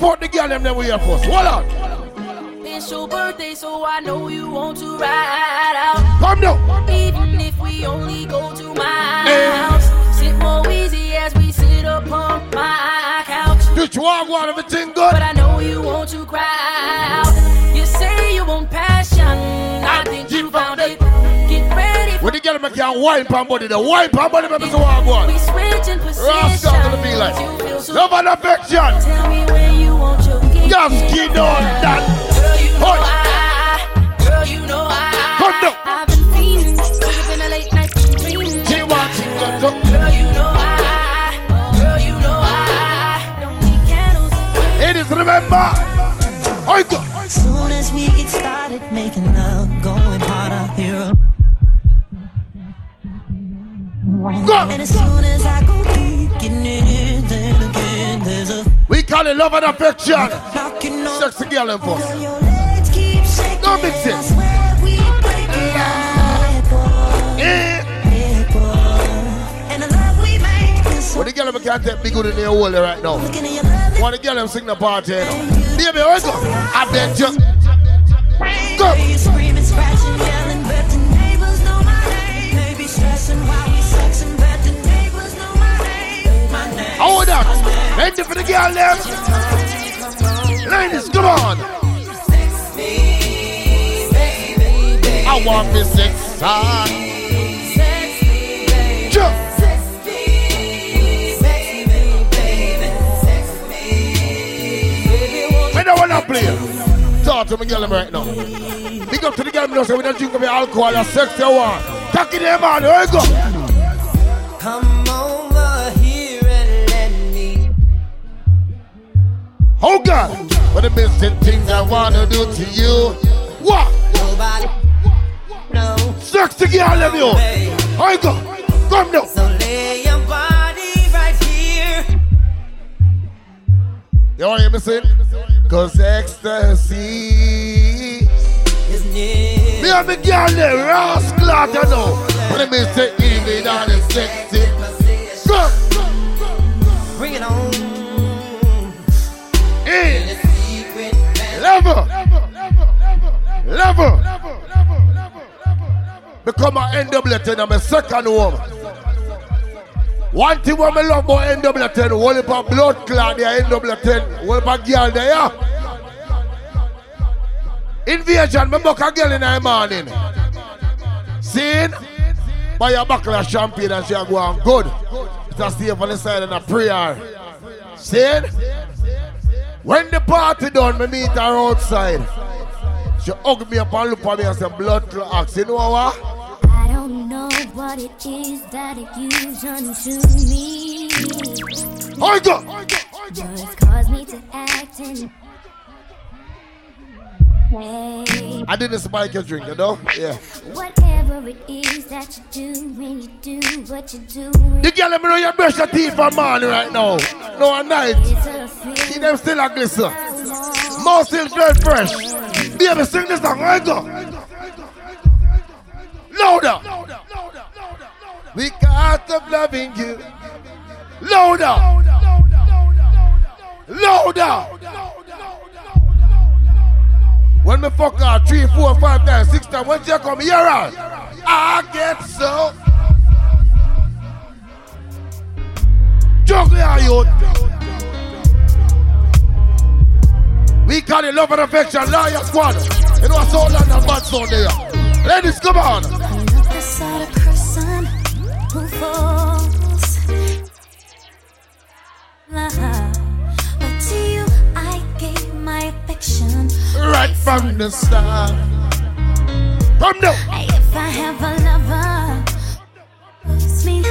Put the girl them there with your first. Hold on. It's your birthday, so I know you want to ride out. Come now. Even if we only go to my house. Sit more easy as we sit upon my couch. Did you want one everything good? But I know you want to cry out. You say you want passion. I think you found it. Get ready When the girl make you wine pan body, the wine pan body make me say want one. We switching positions. Rascal gonna be like. So Love and affection. Tell me where you want your gift. Just kid on that. Girl, you know I. Girl, you know I. Come down. Remember. I go. Soon as we get started making love, going harder here. Go. And as soon as I go deep, getting it in, then again, there's a We call it love and affection. knocking on Sexy girl and first. your legs keep shaking. Don't mix it. When the girl them can't take me good in their hole right now. looking at your love. Want the girl them sing the party, you know. Baby, where go? I bet you. Go. Screaming, scratching, yelling. Maybe stressing we but the my name. Hold that. Ready for the girl them. Ladies, come on. I want me sex on. Don't wanna play. Talk to me, girl, right now. Big up to the girl them now, so we don't drink of your alcohol or sex you want. Cock it there, man. Here you go. Come over here and let me. Oh God, what the missing things I wanna do to you? What? Nobody. No. Sex the girl them you. Here you go. Come now. So lay your body right here. You wanna hear me sing? Cause ecstasy. Is near. Me and the girl there, rascal, you know. When the missing even on the sexy. Go. Bring it on. In. Secret. Level. Level. Become an NW10 and my second home. One thing what me love about NW10, whole heap of blood clot there, NW10, whole heap of girl there, yeah. Invasion, me book a girl in the morning. Seen? Buy a bottle of champagne and she a go on good. Just stay on the side and a prayer. Seen? When the party done, me meet her outside. She hug me up and look at me and say, blood clots. You know what? I don't know what it is that you've done to me. I go. Just caused me to act in. Hey, I didn't spike your drink, you know? Yeah. whatever it is that you do when you do what you do, The girl, let me know you brush your teeth for morning right now. No, at night. it's a See feeling. them still a glisten. More still very fresh. Baby, sing this song. I go. Louder. We can't stop loving you. Louder. Louder. When me fuck her three, four, five times, six times, when she come here, I get so. Juggle you. We call it love and affection, Loyal Squad. You know what's all and bad sound there. Ladies, come on. Right from the start. Come now. If I have a lover, loves me,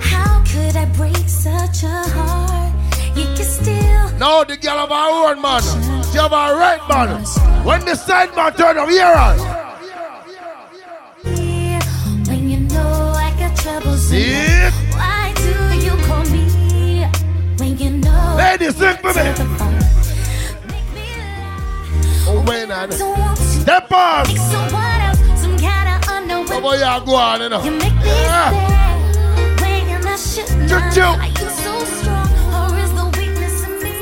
how could I break such a heart? You can still Now the girl of our own man. She have a right man. When the side man turn up here on. It? Why do you call me when you know? Ladies, sing for me. Laugh. Oh, when I step on. So what else? Some kind of underwear. Come on, you go on, you know. You make me Yeah. sad when you're not Choo-choo. Are you so strong or is the weakness in me?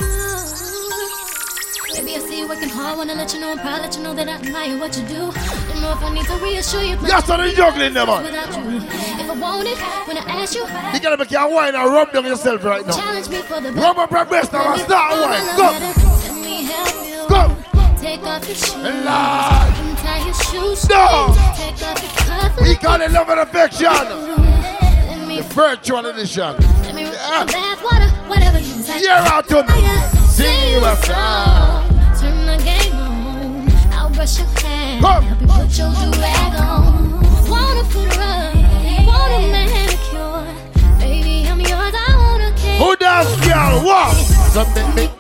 Baby, I see you working hard. Wanna let you know, I'm proud. Let you know that I admire what you do. Don't know if I need to reassure you. but Yes, on juggling them, man. You, if I want it, when I ask you, You gotta make your wine and rub down yourself right now. challenge me for the Rub up your breast now and start wine. Go. Let me help you. Go. Take off your shoes. Lord. Untie your shoes. No. Take off your cuffs. We call it love and affection. Me, Virtual edition. Yeah. bath water, whatever you say. Hear out to me. Sing you a song. Turn the game on. I'll brush your. Help you put your do-rag on. Want a foot rub. Want a manicure. Baby, I'm yours. I wanna kiss Who does girl? What? Something big.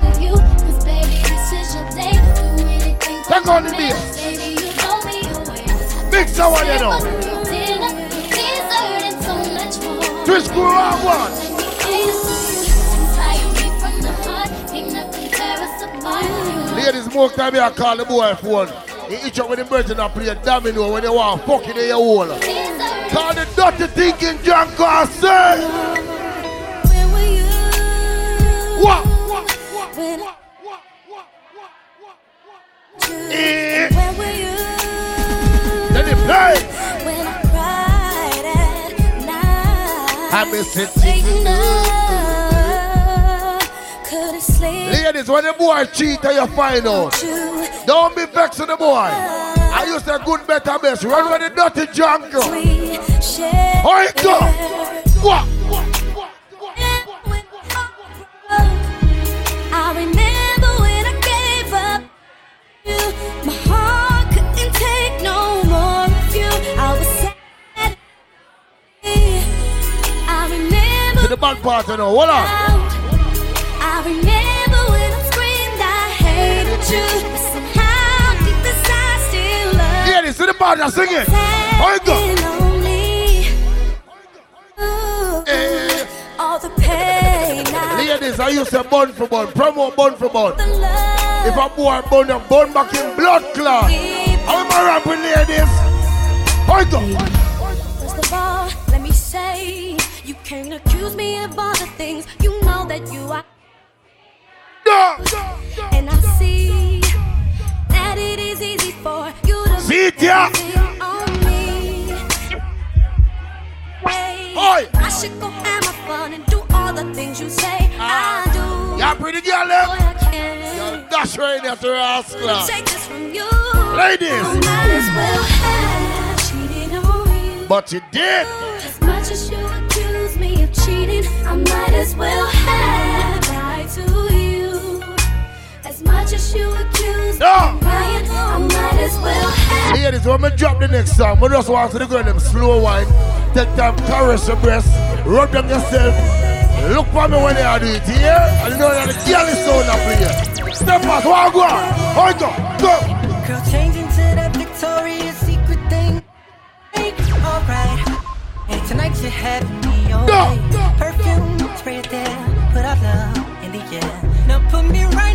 with you. 'Cause baby, this is your day. Do anything for Take on the me. beer. Baby, you know me away. Mix that you know. Dinner, dessert, and so much more. Twist crew on one. Let me kiss you. Inspire me from the heart. Ain't nothing tear us apart. Ladies, more time I call the boy phone. He each up with the birds and I play a domino when they want fucking in your hole. Dessert, Call the dirty thinking junk I say. Where were you? What? When. Where were you? Play. When I cried at night. I miss it. Waking up. Ladies, when the boy cheat, you find out. You Don't be vexed with the boy. I used to good, better, best. Run with the dirty. Oh, it go. What? I remember when I gave up you. My heart couldn't take no more of you. I was sad. I remember. To the bad part, you know. Hold on. I remember when I screamed I hated you, Eh. all the pain I Ladies, I used to bun for bun, promote bun for love. If a boy bun them, bun back in blood clot. I'm a rap with ladies. It. First of all, let me say, you can't accuse me of all the things you know that you are. And I see that it is easy for you to See it, yeah. on me. Hey, Oi. I should go have my fun and do all the things you say ah. I do. Yeah, pretty girl, eh? Boy, them. I can't Dash right into the rascal. take this from you. Ladies. Might as well have cheated on you. But you did. As much as you accuse me of cheating, I might as well have lied to you. As much as you accuse me No. of lying, I might as well have. Ladies, when me drop the next song, I just want to go them slow wine. Take time, caress your breast, rub down yourself. Look for me when they do it here. And you know that the girl is sound up here. Step past, one go on. Oh, go, go. Girl, changing to that Victoria's Secret thing. Alright. And tonight you have me all No. Perfume, spray it there. Put our love in the air. Now put me right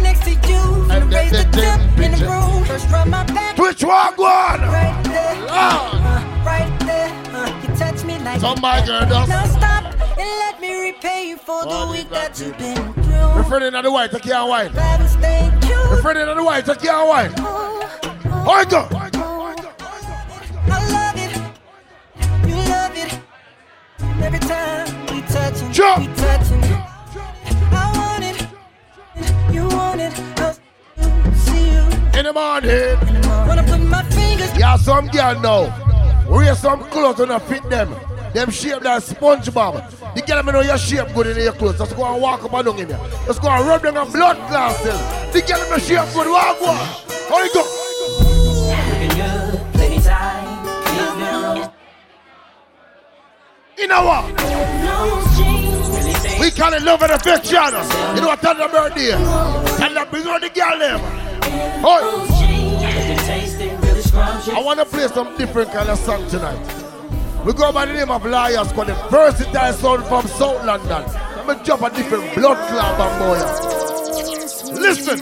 raise the temp in the room. First rub my back. Twitch, one go on. Right there. Uh, right there. Uh, you touch me like Some my girl does. Now stop and let me repay you for the week that you've been through. My friend in the white, take your of wine. Rather stay My cute. friend in the white, take care of wine. Oh, go. I love it. You love it. Every time we Jump. we touching. I want it. You want it. I'll see you. In the morning. Wanna put my fingers Yeah, some girl now. Wear some clothes and fit them. Them shape that SpongeBob. The girl me know your shape good in your clothes. Just go and walk up and down in there. Just go and rub them a blood glass. The girl me shape good. Walk, walk. How you go? looking good, plenty time. Clean girl, You know what? We call it love and affection. You You know what? Tell the birthday. Tell them bring on the girl them. Oh. I want to play some different kind of song tonight. We go by the name of Loyal Squad the first dance song from South London. I'm going to a different blood club and boy. Listen.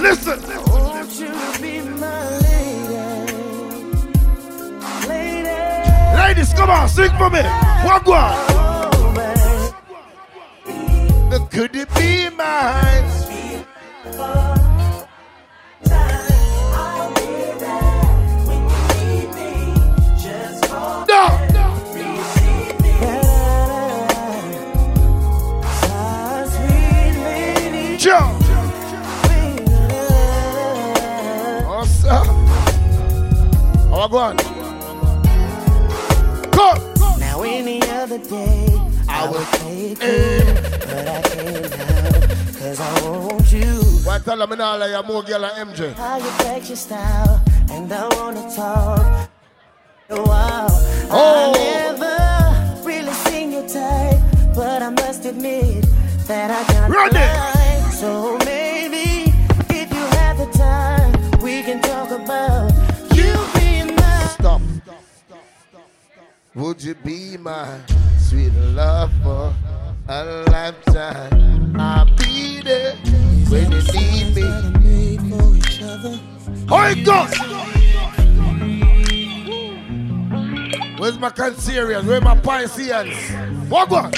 Listen. Ladies, come on, sing for me. Wagwan. Could it be mine? No. Lady. Joe. How I go on? Now any other day I would take you, but I can't now, cause I want you. Why tell them now like you're more girl than MJ? How you flex your style, and I wanna talk. Wow, Oh. I never really seen your type, but I must admit that I got Run it. So maybe if you have the time, we can talk about you being mine. Stop. Would you be my sweet love for a lifetime? I'll be there when you need me. Oh, goes. Where's my Cancerians? Where's my Pisceans? What go?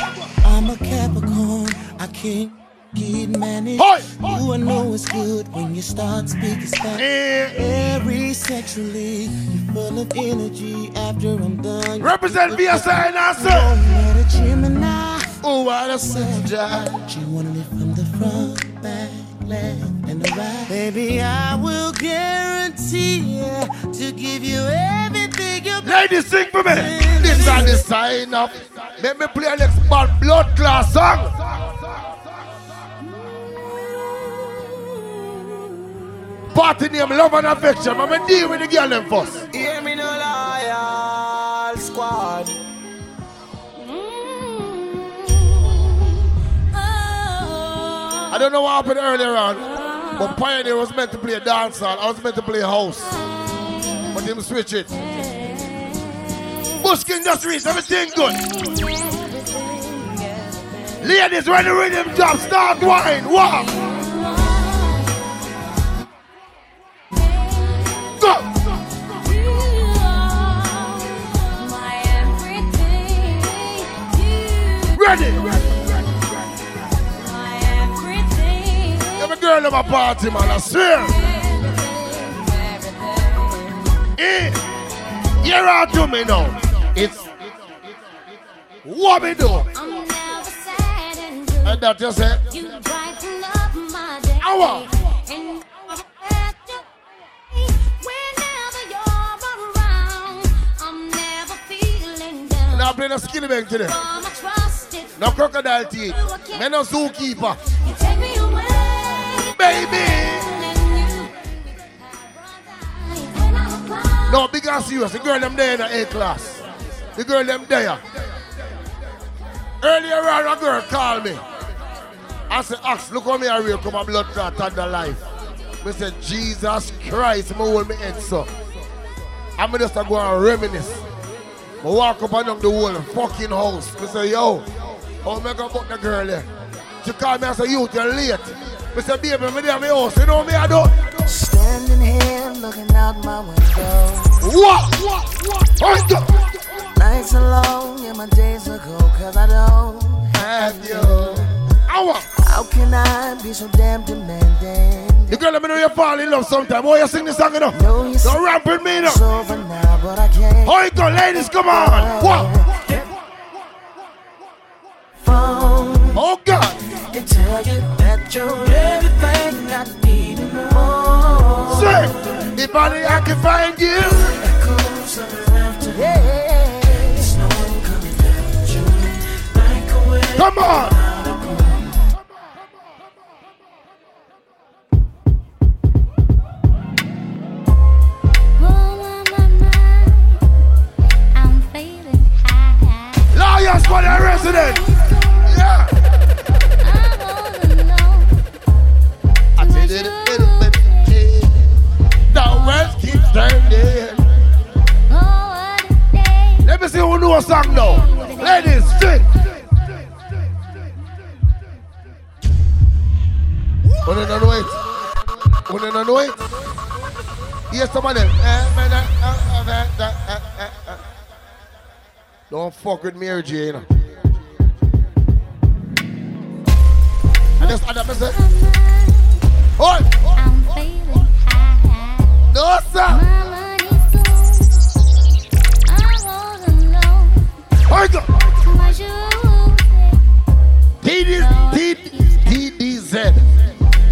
I'm a Capricorn. I can't get managed. Hi. Ooh, I know it's good when you start speaking Spanish. Eh, Very sexually, you're full of energy after I'm done. Represent VSI and. Met a Gemini. Oh, what a sunshine. She wanted it from the front, back, left, and the right. Baby, I will guarantee to give you everything you Ladies, sing for me. This is the sign up. Let me play next bad blood class song. Party name, love and affection. I'm gonna deal with the girl them first. Hear me no loyal squad. Mm-hmm. I don't know what happened earlier on, but Pioneer was meant to play a dance hall. I was meant to play house. But him switch it. Bushkin just reached everything good. Ladies, when the rhythm drop, start wine. Walk. Girl in my party, man, I swear. Eh. Hear out to me now. It's what we do. And that you say, You brighten up my day. Hour. And whenever you're around, I'm never feeling down. now play the skinny bank today. I'm a trusted. No crocodile teeth. Me no zookeeper. Baby. No, big and serious. The girl them there in the A class. The girl them there. Earlier on, a girl called me. I said, Ax, look how me are real come a blood clot and the life. Me said, Jesus Christ, me hold me head so. I'm just a go and reminisce. I walk up and down the whole fucking house. Me say, yo, how me go book the girl there? She called me and said, you, you're late. Me say, baby, me there my house. You know me I do? Standing here looking out my window. What? What? What? Nights are long and my days are cold cause I don't Have you? Hour. How can I be so damn demanding? Let me know you fall in love sometime. Why you sing this song enough? Know you Don't with me now. it's over now, but I can't. How you go, ladies? Come on. What? Oh God. And tell you that you're everything I need and more. Say, if only I can find you. Echoes of laughter. Yeah. There's no one coming down you like a wave. Come on. Oh, I'm feeling high. Lawyers for the resident. World oh, day. Let me see who know a song now. Ladies, sing. Wanna know it? Wanna know it? Yes, some of them. Man, eh. Don't fuck with Mary J, you know. And this other person. Oi! Much you TD, TD, TDZ.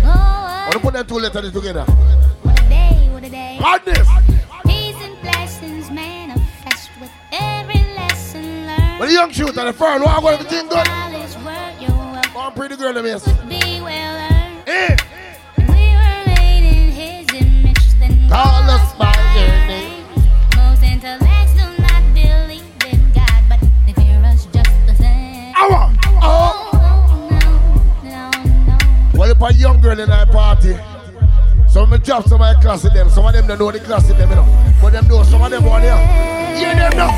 I want to put them two letters together. what a day, what a day. Madness! Peace and blessings manifest with every lesson learned. But the young shooter, the one, I'm going to think good. One pretty girl, let me be well earned. Eh! Call us by your name. Most intellects do not believe in God, but they fear us just the same. Hour! Oh! Oh, no, no, no. Well, if a young girl in our party, some of drop some of my class in them. Some of them don't know the class in them, you know. But them know some of them on here. Hear them now.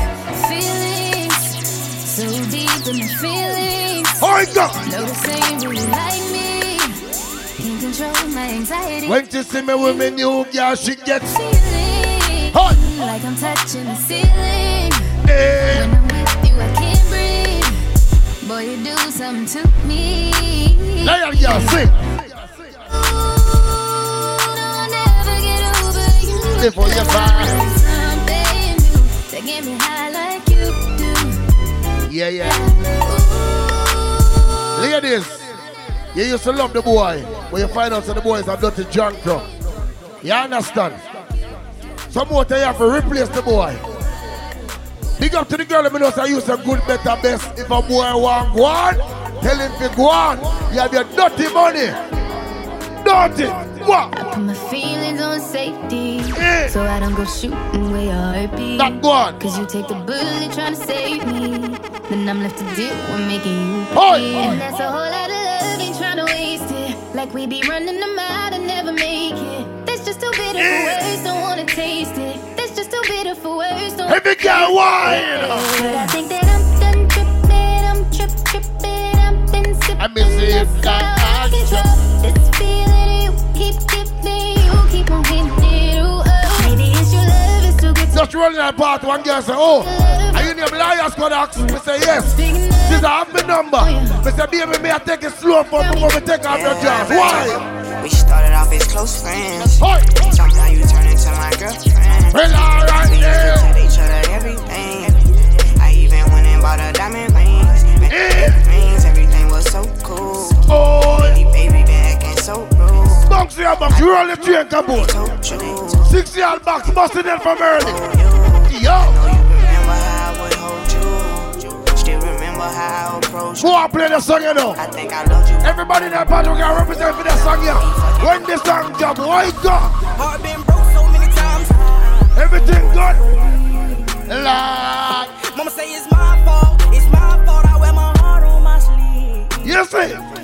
Feelings so deep in the feelings. Oh, God! No, really like me. Control my anxiety. When she see me with me new girl, she gets. Feeling Hot. like I'm touching the ceiling. Eh! When I'm with you, I can't breathe. Boy, you do something to me. Lion girl, sing. Ooh, I'll never get over. Before you find. Something new to get me high like you. Yeah, yeah. Ladies, you used to love the boy, but you find out that the boy is a dirty junk though. You understand? Some more time you have to replace the boy. Big up to the girl, let me know say you some good, better, best. If a boy want go on, tell him to go on. You have your dirty money. Dirty. What? I put my feelings on safety. Eh. So I don't go shooting where your heart beat. Not go on. Cause you take the bullet trying to save me. Then I'm left to deal with making you pay. And that's a whole lot of love, ain't trying to waste it. Like we be running them out and never make it. That's just too bitter for words, don't wanna taste it. That's just too bitter for words, don't girl whine. But I think that I'm done tripping, I'm trip tripping, I've been sipping. I miss it, Just rolling part, one girl say, oh, are you name Liars Codax? Me say, yes. big enough. She have my number. Say, baby, me I take it slow for before me take off. Why? We started off as close friends. Oi. Somehow you turned into my girlfriend. Well, alright We then. tell each other everything. I even went and bought her diamond rings. Rings, everything was so cool. Oh, Baby, baby, been acting so rude. box your box, you roll the train, come on. Six year box, busting them from early. Yo, Know you remember how I would hold you. Still remember how I approached go you. on, play the song, you know. I think I loved you. Everybody in that party, we can represent for that song, yeah. When this song jump, why God? Heart been broke so many times. Everything good. Lord, Mama say it's my fault. It's my fault. I wear my heart on my sleeve. you see?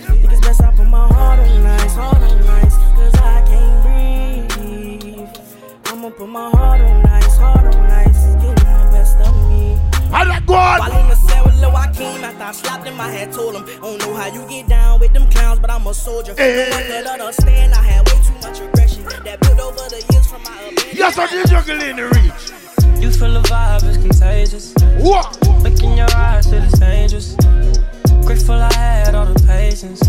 Put my heart on ice, heart on ice, getting the best of me. I like God. While in the cell with Lil Joaquin, after I slapped him, I had told him, don't know how you get down with them clowns, but I'm a soldier. Eh. No one could understand, I had way too much aggression that built over the years from my abandonment. Yes, I did juggle in the reach. You feel the vibe is contagious. What? Look in your eyes, feel it's dangerous. Grateful I had all the patience.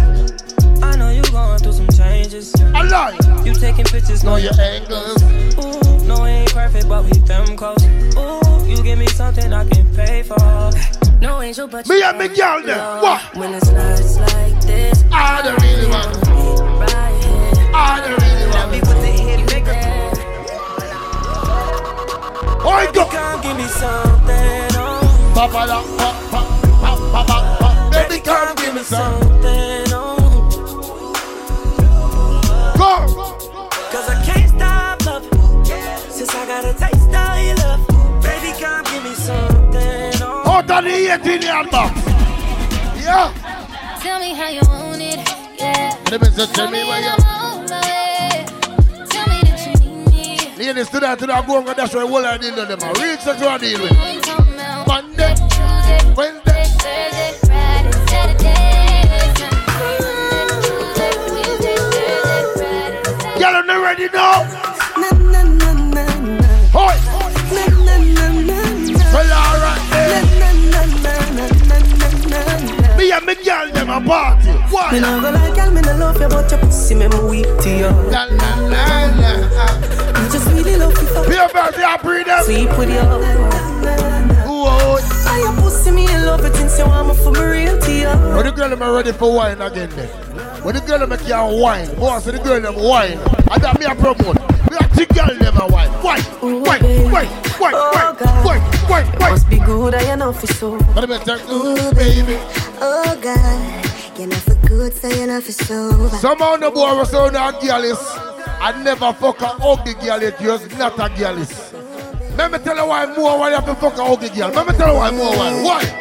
I know you going through some changes. I lie. You taking pictures, Know know your you. angles. Ooh, no, we ain't perfect, but we them close. Ooh, you give me something I can pay for. No angel, but Me and me girl there. What? When it's nights like this, I don't really want to. be right here. I don't really want to Be with the hit maker. Oi, go. Come give me something, oh. Papa, da, pa, pa, pa, pa, pa, pa. Baby, come give me some. Something, Out of the 18 yard box. Yeah. Tell me how you want it, yeah. Let me tell me where you. I'm on my way. Tell me that you need me. Ladies, to that, to that, go and that's why all I deal with them. Real sex what I deal with. We talking about Monday, Tuesday, Wednesday. Thursday, Friday, Saturday, Sunday, Tuesday, Wednesday, Thursday, Friday, Saturday. Y'all are not ready now. Na na na na na. Oi. Na na na na na. Well, alright then. When me girl them a party, Me why? nah go like girl, me nah love you, but your pussy me me weak to you. La, la, la, la. I just really love you Be a birthday, I breathe them. sleep with you. Whoa. I your pussy me in love it since you want me for me real to you. When the girl them ready for wine again then. When the girl them can wine, boss, the girl them wine. And that me a promote. Me a the girl them a wine. Wine, wine, wine, wine, wine, Oh, wine, God. wine, wine, wine. Must be good, I know for so. But me tell ooh baby. Oh God, you're not for good, so you're not for sober. Somehow the boy was on a girl is. I never fuck a ugly girl it was not a girl is. Let me tell you why more why you have to fuck a ugly girl. Let me tell you why more why. Why?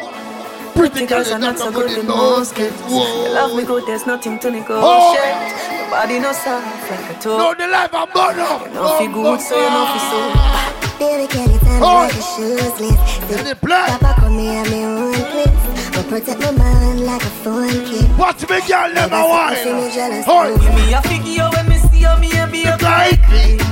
Pretty girls are not so good in those kids. You love me good, there's nothing to negotiate. Oh. Your body no soft like a toe. No, the life I burn up. You know feel good, so you know feel so. Baby, can you tell me Oh. like a shoes list? And they play. Papa come here and me own place. But protect my mind like a phone kid. Watch me girl them a wine. jealous. Oi. Give me a figure when me see you, me a be a Right.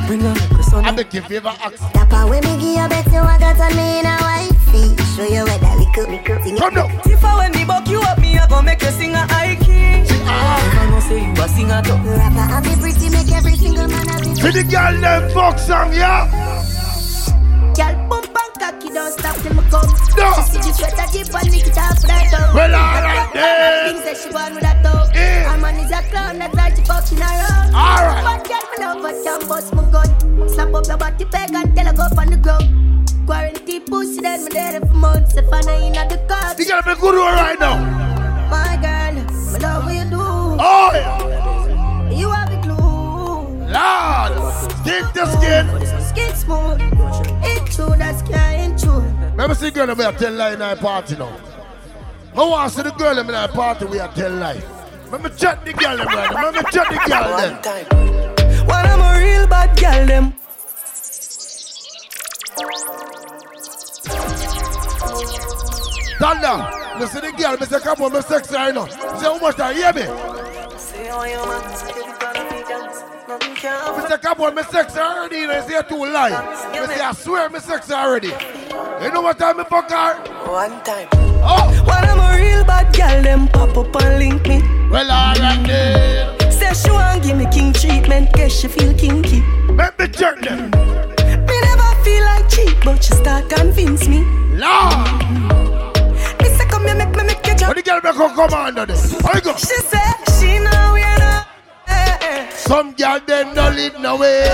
Bring a little sun. I make you favor ask. Papa, when me give you bet you I got on me in a wifey. Show you where that little, little thing Come now. If I when me buck you up, me a go make you sing a high key. If I know say you a singer too. Rapper, I be pretty, make every single man a be For the girl them fuck song, yeah. Girl, bump and cocky, don't stop till me come. No. She see the sweater dip and lick it off her tongue. Well, alright then. Things that she want with her tongue. Yeah. Her man is a clown, that's why she fucking around. Alright. But girl, me love her, can't bust my gun. Slap up your body peg and tell her go up on the ground. Quarantine pussy, then me there for months. If I you not the cops. You gotta be good right now. My girl, me love what you do. Oh yeah. You have the glue. Lord. Stick the skin. Skin smooth. It's true, that's can't. Remember see girl we are tell lie in our party now. I want to see the girl in our party we are tell lie. Remember chat the girl them right. Remember chat the girl them. One time. When I'm a real bad girl, them. Thunder. You see the girl, me say come on, me sexy right now. Say how much I hear me. Say how your man you gonna be dance. Nothing can Me say come on, me sexy already. Know, you say too lie. Me say I swear me sexy already. You know what time me fuck her? One time. Oh. When I'm a real bad girl, them pop up and link me. Well alright then. Say she want give me king treatment, guess she feel kinky. Make me check them. Me never feel like cheap, but she start convince me. Lord. Me say come here, make me make you When jump. the girl make her come under this. You go? She say she know Some girl them no live no way.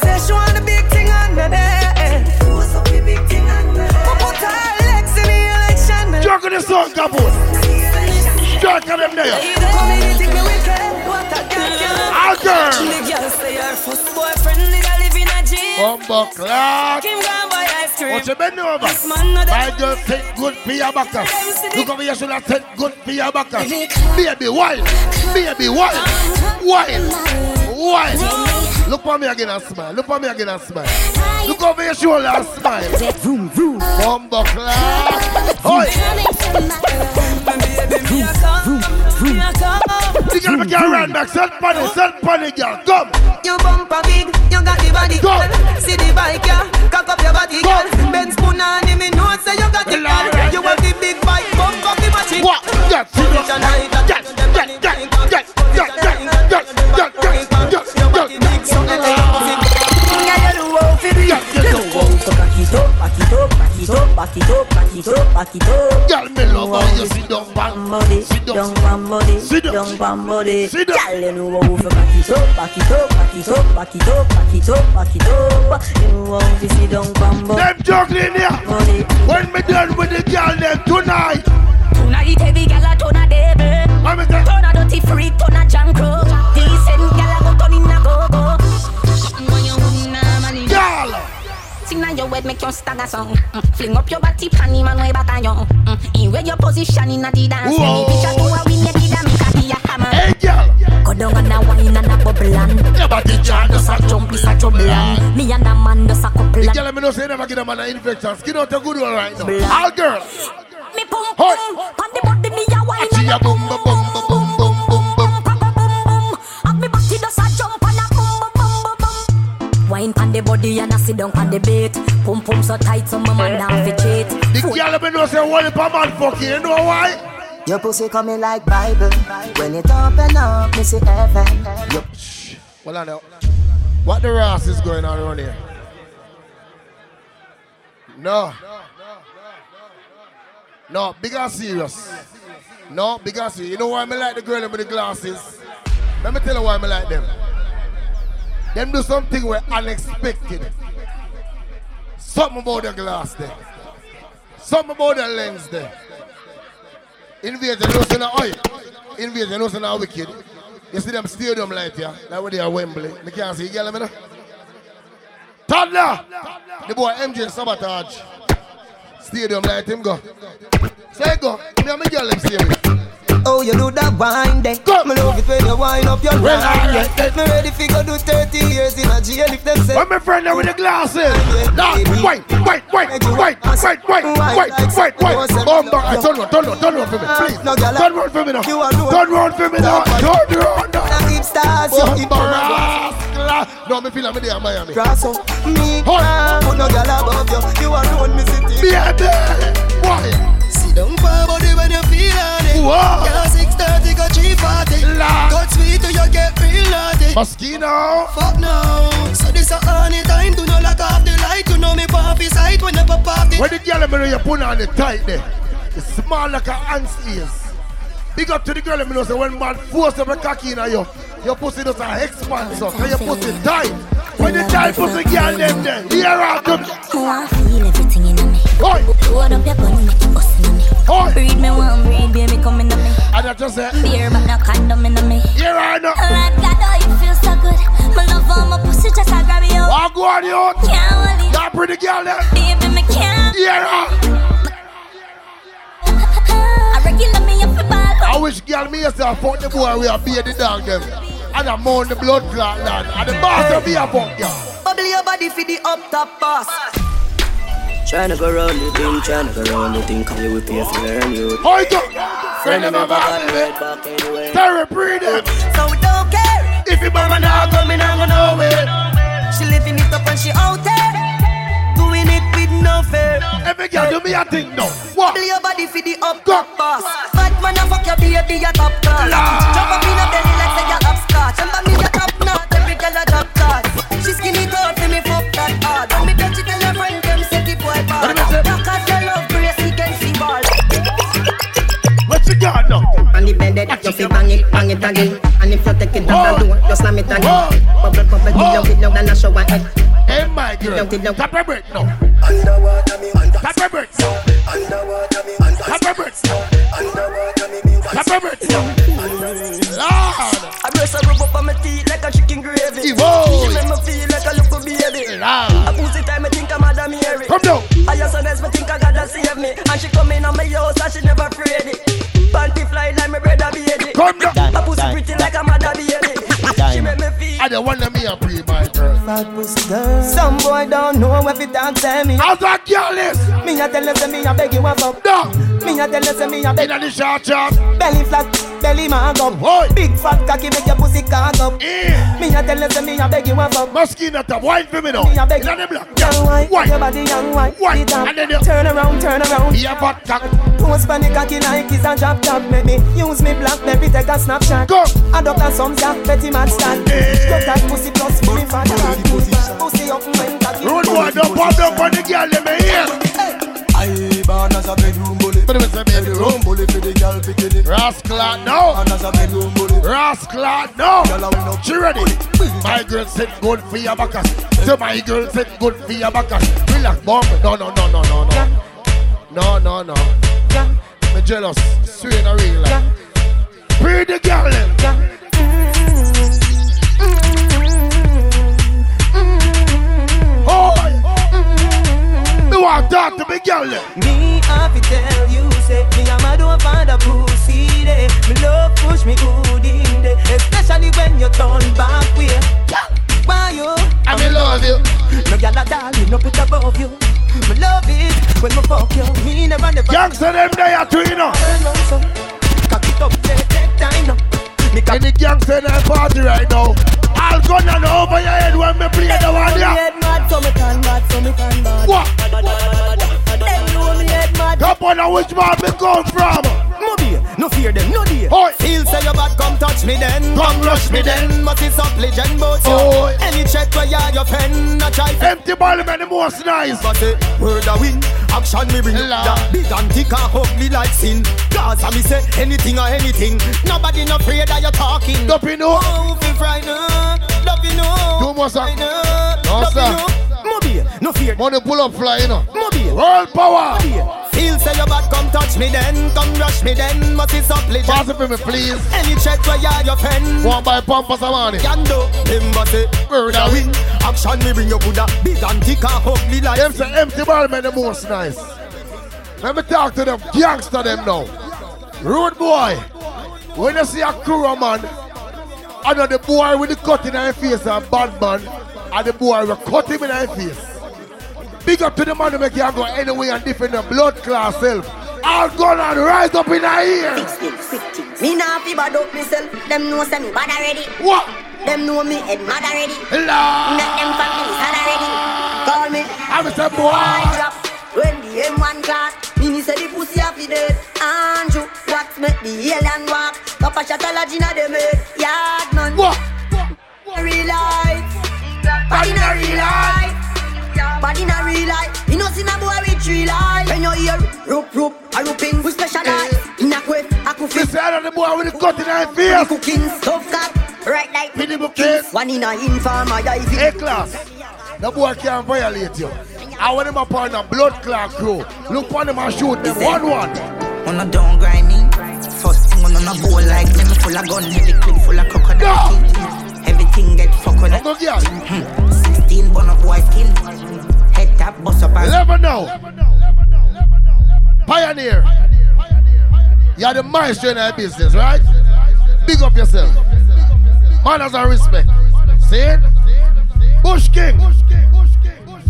Say she want the big thing under there. What's up the big thing under there? Put her legs in the election. Juggle the song, Kabul. Juggle them there. Community me wicked. What a girl can Our girl. The girl say her first boyfriend did a live in a gym. Bumbo clock. Him gone buy ice cream. What you bend over? This man My girl take good for your backers. Look over here, should I take good for your backers? Baby, wine. Baby, wine. Uh-huh. Wine. Wine. Look for me again and smile. Look for me again and smile. Look over your shoulder and smile. Vroom, vroom. Bumbo clock. Oi. Baby, me a come. Me a come. The make you run back. Send money. Send money, girl. Come. You bumper big, you got the body Go. girl. See the bike, yeah. Cock up your body, girl. Ben spoon on him, me know say you got the Well, girl. You yeah. have the big bike, bump up the machine. What? Get to the Get, cocky I. You back it up, back it up, back it up, back it up, back it up, back it up. You back it up, back it up, back it up, back it up, back it up, back it up. You know. Them juggling here. When me done with the girl, them tonight. Tonight, heavy girl a turn a devil. Turn a dirty freak, turn a junk crook. Sing na your head make you stagger song. Mm. Fling up your body, panty man way back on you. Mm. In where your position in a the dance. Whoa. Any picture to a win, you did a make a be a hammer. Hey, girl. Go down and a wine and a bubble and Your body jam just a jump is a trouble and me and a man just a couple and girl let me know say never give a man an infection. Skin out a good one right now. All girl. me pum pum. Pan the body me a wine and a boom, boom, boom, body and a sit down pan the bait. Pum pum so tight so my man now fi cheat. The girl let me know say one per man fuck you. You know why? Your pussy coming like Bible. When it open up, me see heaven. Your Well, I know. What the Ross is going on around here? No. No, no, no, no, no. No, big and serious. No, big and serious. You know why I like the girl with the glasses? Let me tell you why I like them. Them do something where unexpected. Something about the glass there. Something about the lens there. Invasion, you know, say now, oi. Invasion, you know, say now, wicked. You see them stadium light here, like where they are Wembley. Me can't see you, me know. Toddler! The boy MJ Sabotage. Stadium light him go. Say go. Me and my girl them see me. Oh, you do that wine then. Me love it when you wind up your Well, line. alright then. Me ready fi go do 30 years in a jail if them say. When my friend there with the glasses. Now, wait, wait, wait, wait, wait, wait, wait, wait, wait, wait. Oh, no, I turn around, turn around, turn around for me, ah, please. No, girl, Turn around for me now. You alone. Turn around for me now. Turn around now. Now keep stars, oh, you keep Rascal. No, me feel like me there in Miami. Cross up me can't put no girl above you. You alone, me city. Baby, why? Sit down for body when you feel it. Whoa. Girl, 630 go 340. La. Cut sweet you get real naughty. Mosquito. Fuck now. So this a honey time to no lock off the light. You know me pop his sight when you pop off the. When the girl me you put on the tight there, it's small like a ant's ears. Big up to the girl me know say when man force up a cocky in you, your pussy does a expand so, cause your pussy tight. When you tight pussy girl them there, here out them. Oh, I feel everything in me. Oi, Load up your gun, make it bust in me. Oi. Breed me one, breed baby come in me. And I just say, Beer but no condom in me. here I know. Lord God, oh, you feel so good. My love on my pussy just a grab you. Walk on you. Can't hold it, That pretty girl there. baby, me can't. Here I. I regular me up the ball. I wish girl me yourself fuck the boy we are beat the dog them. And I mourn the blood clot land. And the boss of me a fuck girl. Bubble your body for the up top boss. Tryna go round the thing, tryna go round the thing, cause you will pay for learn you. Oi, go. Friend of red back anyway. Terry breathe. So we don't care. If you mama now come in, I'm gonna know it. She living it up and she out there. Doing it with no fear. Every girl do me a thing now. What? Bubble your body for the up Go. top boss. Bad man a fuck your baby a top class. Jump up in a belly like say you upscotch. Remember me a top notch. Fi bang it, bang it again. And if you take it down the door, you slam it again. Bubble, bubble, Whoa. get down, get down, and I show my head. Hey, my girl. Down, get down. Tap a break now. Underwater, me under. Tap a break. Underwater, me under. Tap a break. Underwater, me mean. Tap a break. Lord. I brace a rub up on my teeth like a chicken gravy. Evolve. She make me feel like a little baby. Lord. A pussy time, I think I'm Madam Mary. Come down. I just honest, me think I gotta save me. And she come in on my house and she Come down. A pussy pretty like a mother baby. She make me feel. I don't want me a pre my girl. Fat pussy girl. Some boy don't know if it talk tell me. How's that girl is? Me a tell you say me a beg you a fuck. No. Me a tell you say me a beg. In the short chop. Belly flat, belly mag up. Oi. Big fat cocky make your pussy cock up. Eh. Me a tell you say me a beg you a fuck. Mosquito top. Wine for me now. Me a beg In the black. Young white, Wine. your body young white. Wine. Sit. And then you- Turn around, turn around. He a fat cock. Post pan the cocky like it's a drop top. Make me use me blackberry take a snapshot. Go. Adopt a some jack, Betty man stand. Cut that pussy plus me father. Pussy up when cocky. Road boy, don't pop up on the girl, let me hear. I born as a bedroom bully. But it was baby room. Bedroom bully for the girl picking it. Rascal, no. And as a bedroom bully. Rascal, no. Girl, I went up. She ready? My girl said good for your backers. So my girl said good for your backers. Relax, bomb. No, no, no, no, no, no. No, no, no. Me jealous. Sweet and real life. Pretty girl, them. Oh, me want talk to me girl. Me have to tell you, say me a mad don't find a pussy there. Me love push me good in there, especially when you turn back way. Why you? I me love you. No gyal a darling, no put above you. Me love it when me fuck you. Me never never. Gangster them there too, you know. Turn round so, cock it up, take, time now. Any gangster in that party right now. I'll gun on over your head when me play the one there. head mad, so me can bad, so me can bad. What? Them know me head mad. Up on which man me come from? No fear them, no dear. Oi. Feel say you bad, come touch me then. Come rush me then. But it's up legend, but you. Any check where you are your friend, try to. Empty ball, man, the most nice. But say, word a win, action me bring. That big and thick and ugly like sin. Cause I me say anything or anything. Nobody no afraid that you're talking. Don't you know? Oh, feel frightened. Don't you know? Two more. Frightened. No, sir. Mobile, no fear. Money pull up fly, you know. Mobile. World power. Feel say you bad, come touch me then, come rush me then, but it's up legend. Pass it for me, please. Any check where you your friend. One by Pampas money. Can do, but say, Word a a win. Action me bring your Buddha, big and thick and ugly like Them say empty ball, man, the most nice. Let me talk to them gangster them now. Road boy. When you see a crew man, I know the boy with the cut in her face and bad man, and the boy will cut him in her face. Big up to the man who make you go anyway and defend the blood class self. All gun and rise up in her ear. Me nah fi bad up myself. Them know say me bad already. What? Them know me head mad already. Lord. Not them family sad already. Call me. I'm a I boy. drop when the M1 class. Me say the pussy a fi dead. Andrew, what make the alien walk? Papa shot a lodge inna them head. Yard man. What? Real life. In life. Bad in a real life. You know see na boy with three life. When you hear rope rope, a rooping we specialize. In a quick, a could This side of the boy with the cut in her face. cooking stuff cut. Right like Mini bouquets. One in a yeah, if Hey it class, the boy can't violate you. I want him upon a blood clot crew. Look on him and shoot them one one. On a down grind me. First thing on a bowl like them full of gun, heavy clip full of crocodile. teeth. Everything get fuck on it. Hmm. 16 bun up boy skin. Head tap bust up and Eleven now. Pioneer. You're the maestro in our business, right? Big up yourself. Manners and respect. See it? Bushkin.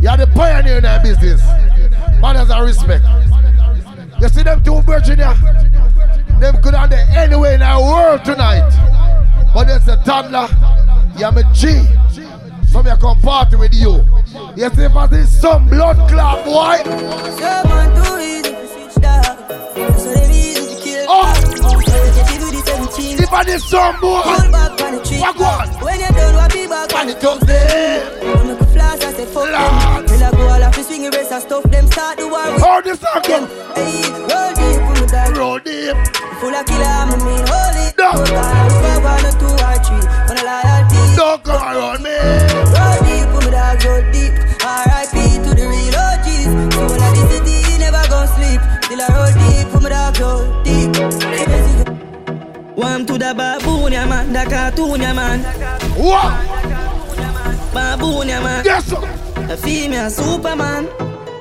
You're the pioneer in our business. Manners and respect. You see them two Virginia? Them could have there anywhere in our world tonight. But there's a toddler. You're a G. G. So me come party with you. You see I see some blood clot, boy. Someone too easy to switch that. So they easy to kill. Oh. So they can do the same thing. If I need some boy. Back on the. What one? When you done, what be back on the it just there. When make a flash, I say fuck Lord. them. Till I go all off the swing race and stuff them start the war with How this them. go? Hey, roll deep for me dog. Roll deep. Full of killer, I'm a mean holy. No. Go down, five, one, or two, or three. When I loyalty. Don't come around me. One to the baboon, yeah man, the cartoon, yeah man. What? Baboon, yeah man. Yes, sir. The female Superman.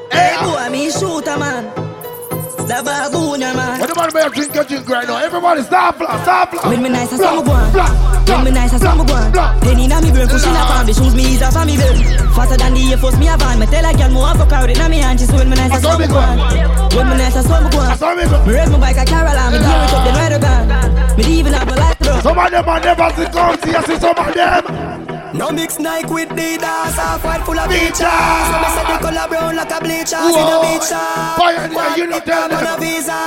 Hey, Hey, boy, me shooter man. The baboon, yeah man. Man better drink a drink right now, everybody stop flat, stop flat. When me nice, I Blah, saw me on. blah, blah, When me nice, I saw me on. blah. Penny na me brain, pushing up on ah. the shoes, me ease off on me belt. Faster than the Air Force, me a van. Me tell a girl, more have a crowd in me hand. She say when me nice, I I saw me me go go on. When me nice, I saw me I on. saw me. Raise my bike a Caroline, me gear it up, then ride a gun. Me even have a light bro. Some of them are never see come see, I see some of them. No mix Nike with Adidas, half white full of Bleachers. bleachers. So me say the color brown like a bleachers in a Whoa. beach. Pioneer, you know tell I'm on a visa.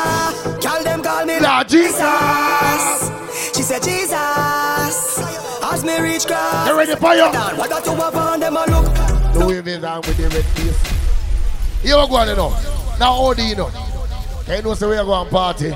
Call them call me Lord Jesus. She said Jesus. As me reach cross. You ready for you? I got to have on them a look. The way they down with the red face. You are going to know. Now, how do you know? Can you know say we are going to party?